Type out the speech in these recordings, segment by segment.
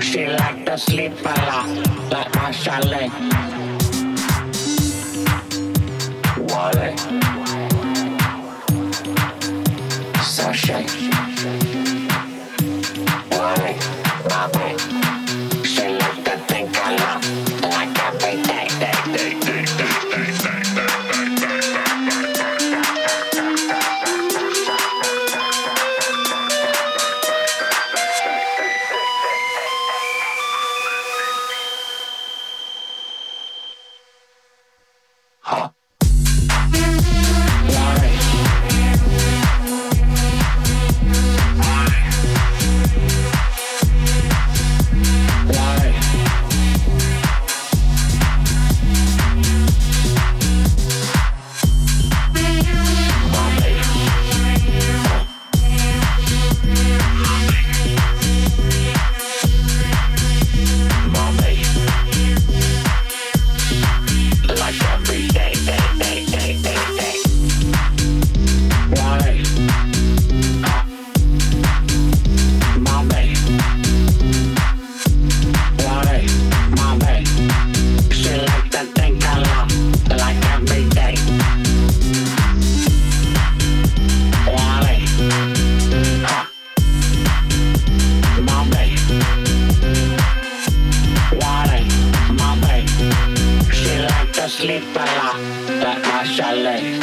She like to sleep a lot, like my chalet. sleep a lot, but I shall lay.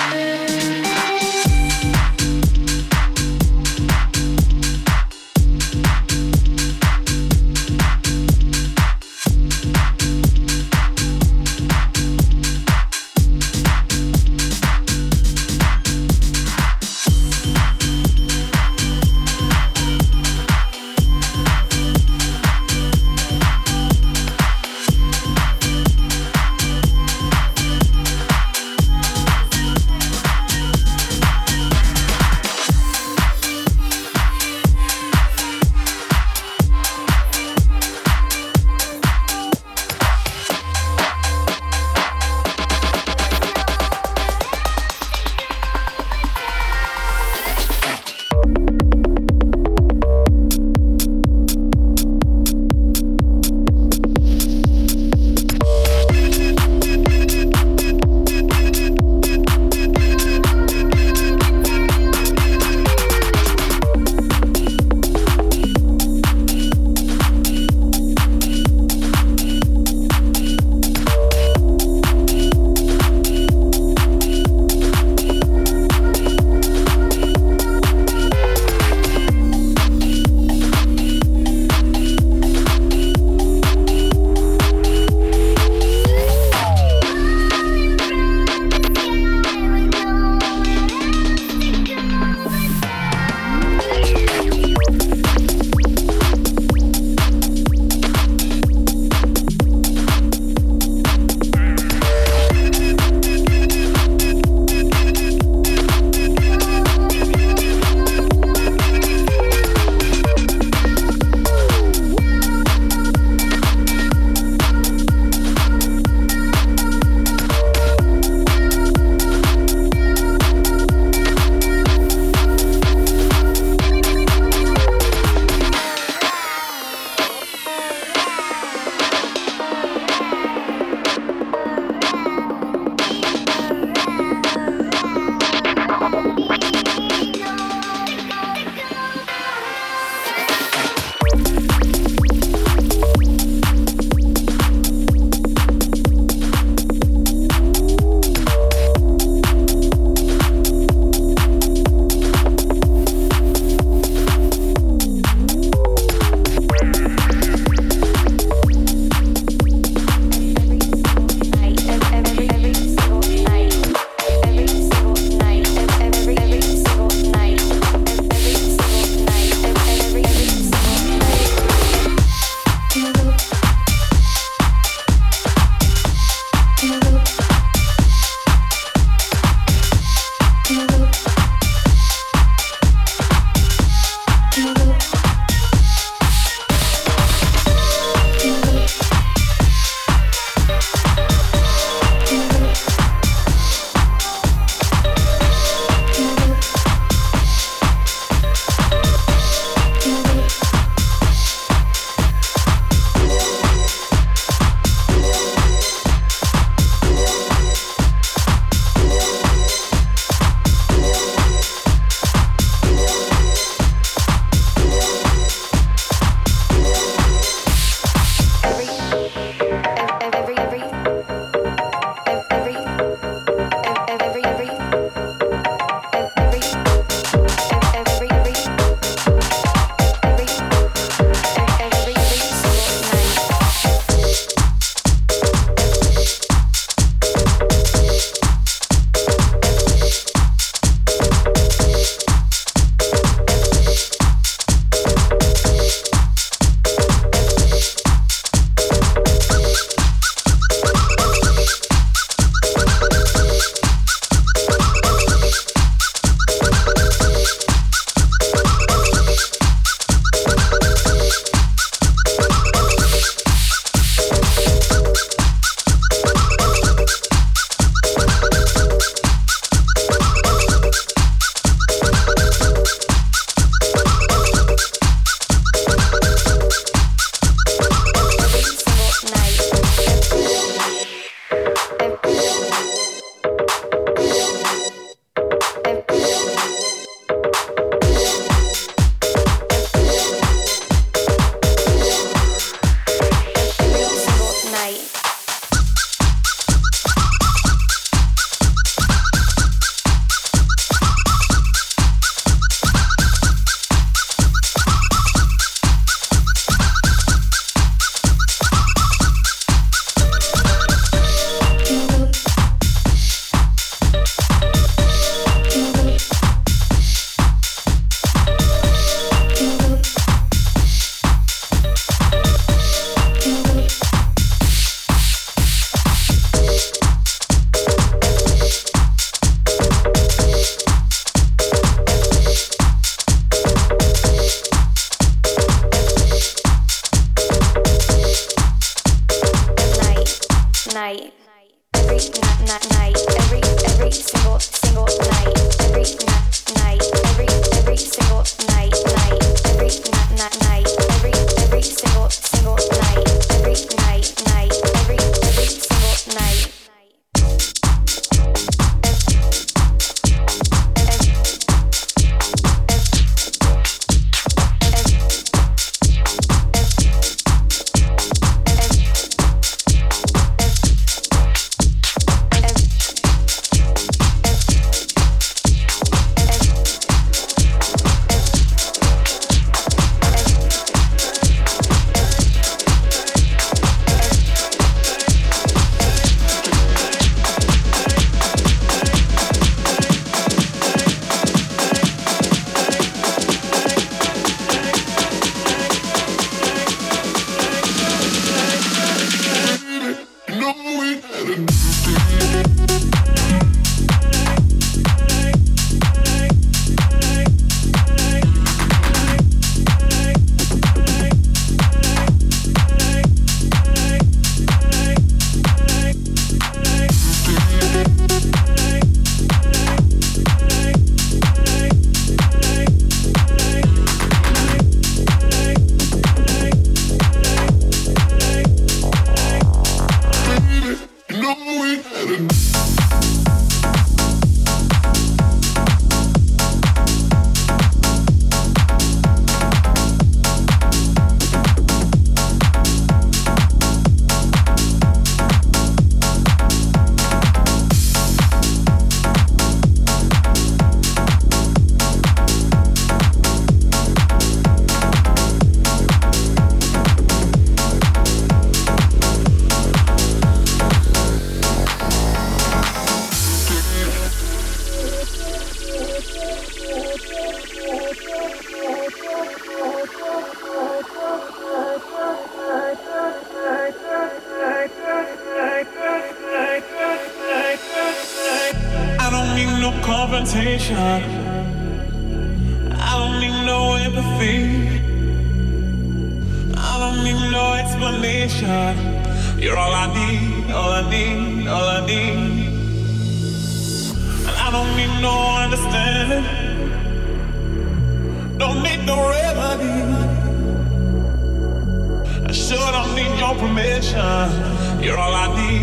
Wadi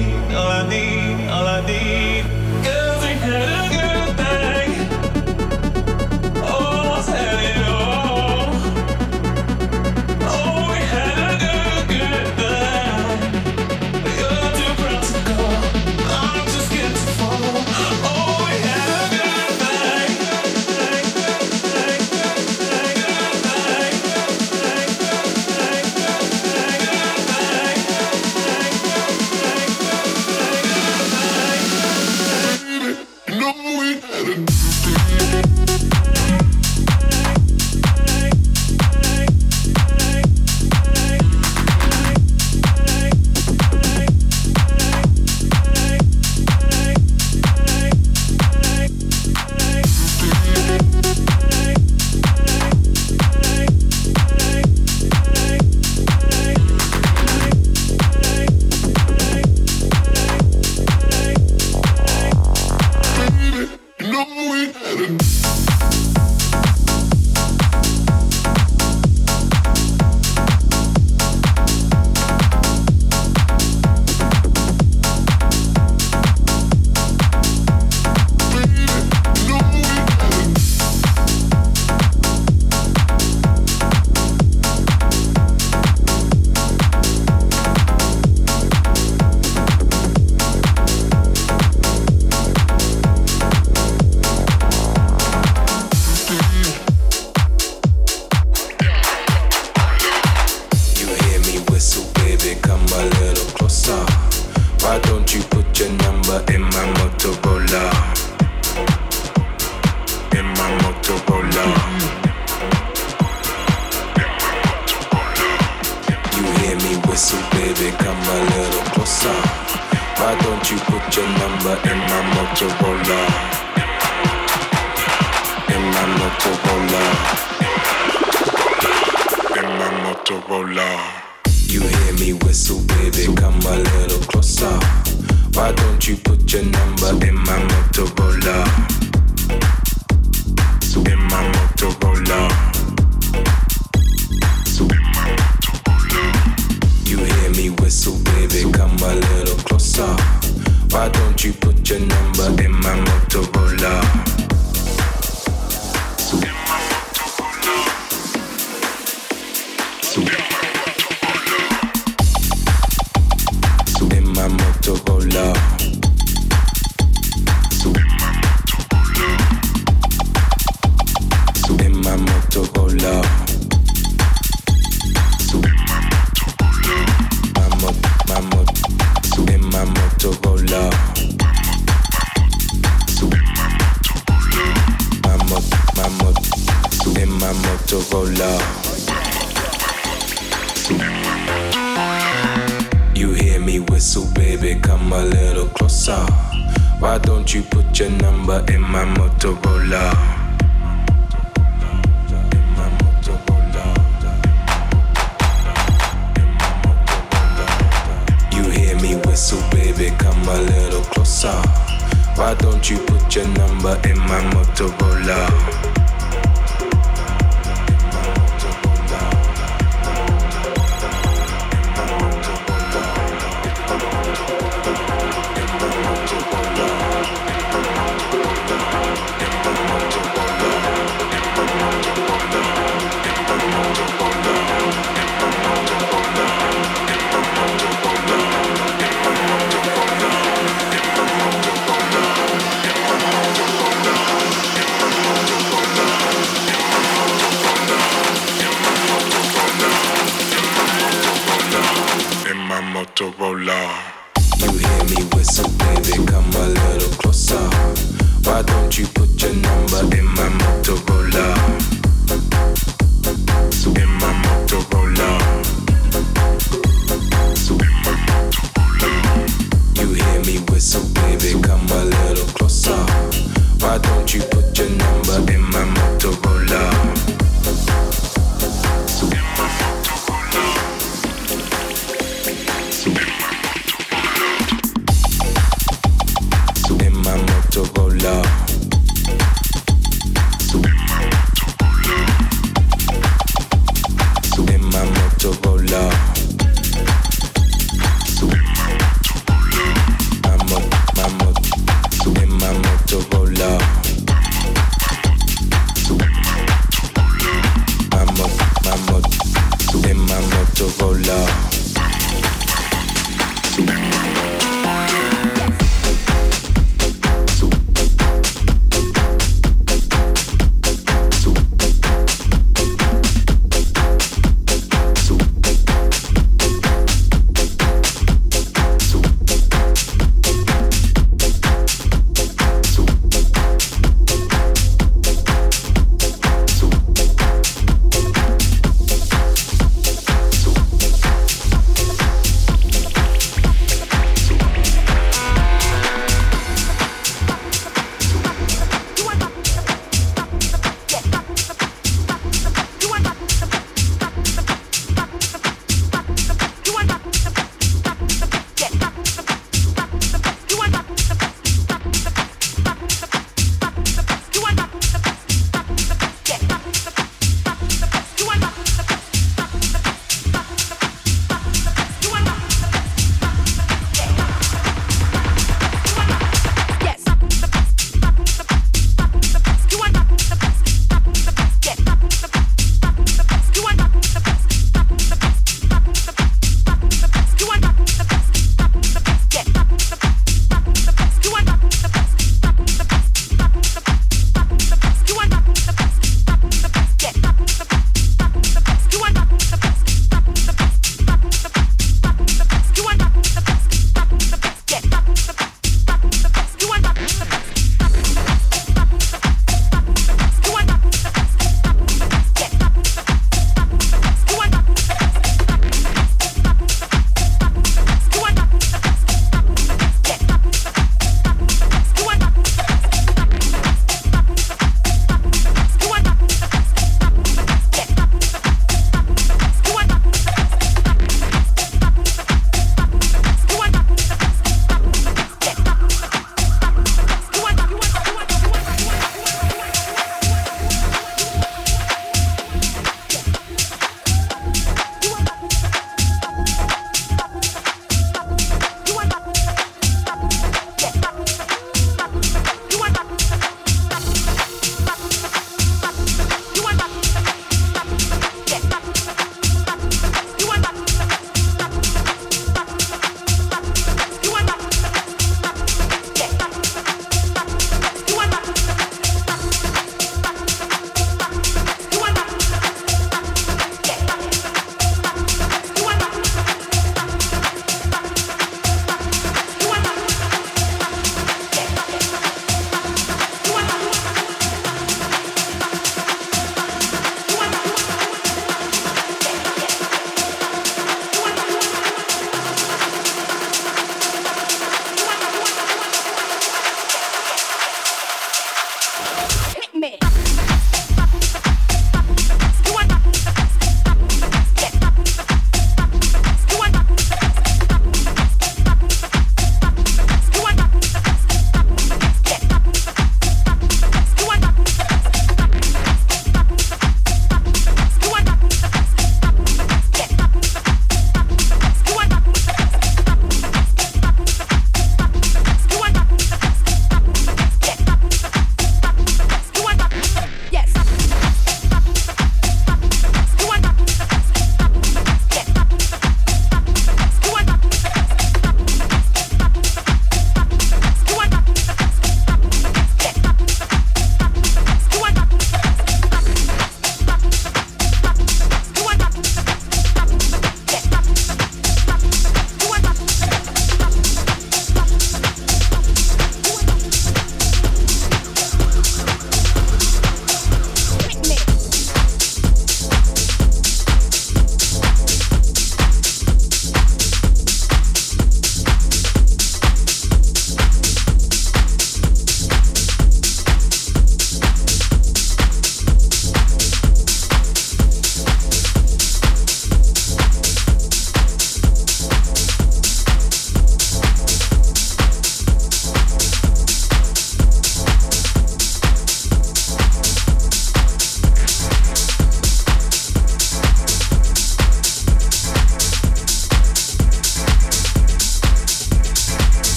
say come a little closer? Why don't you put your number in my Motorola? In my Motorola. You hear me whistle, baby, come a little closer. Why don't you put your number in my Motorola? In my Motorola. In my Motorola. You hear me whistle, baby, come a little closer. Why don't you put your number in my Motorola? In my Motorola. In my Motorola. You hear me whistle, baby, come a little closer. Why don't you put your number in my Motorola? Put your number in my Motorola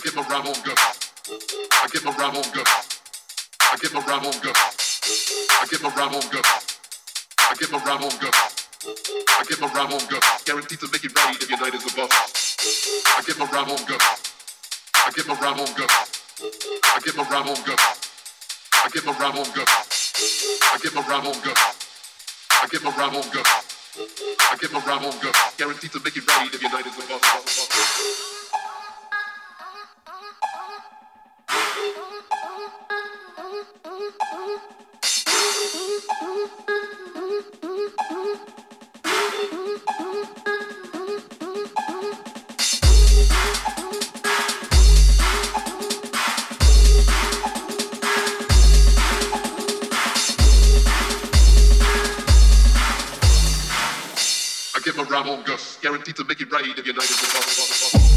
give a rebel good. I give a rebel good. I give a rebel good. I give a rebel good. I give a rebel good. I give a rebel good. Guaranteed to make it right if your night is a bust. I give a rebel good. I give a rebel good. I give a rebel good. I give a rebel good. I give a rebel good. I give a rebel good. I give a rebel good. Guaranteed to make it right if your night is a bust. I give my a on Gus, guaranteed to make it right if you're not. with us.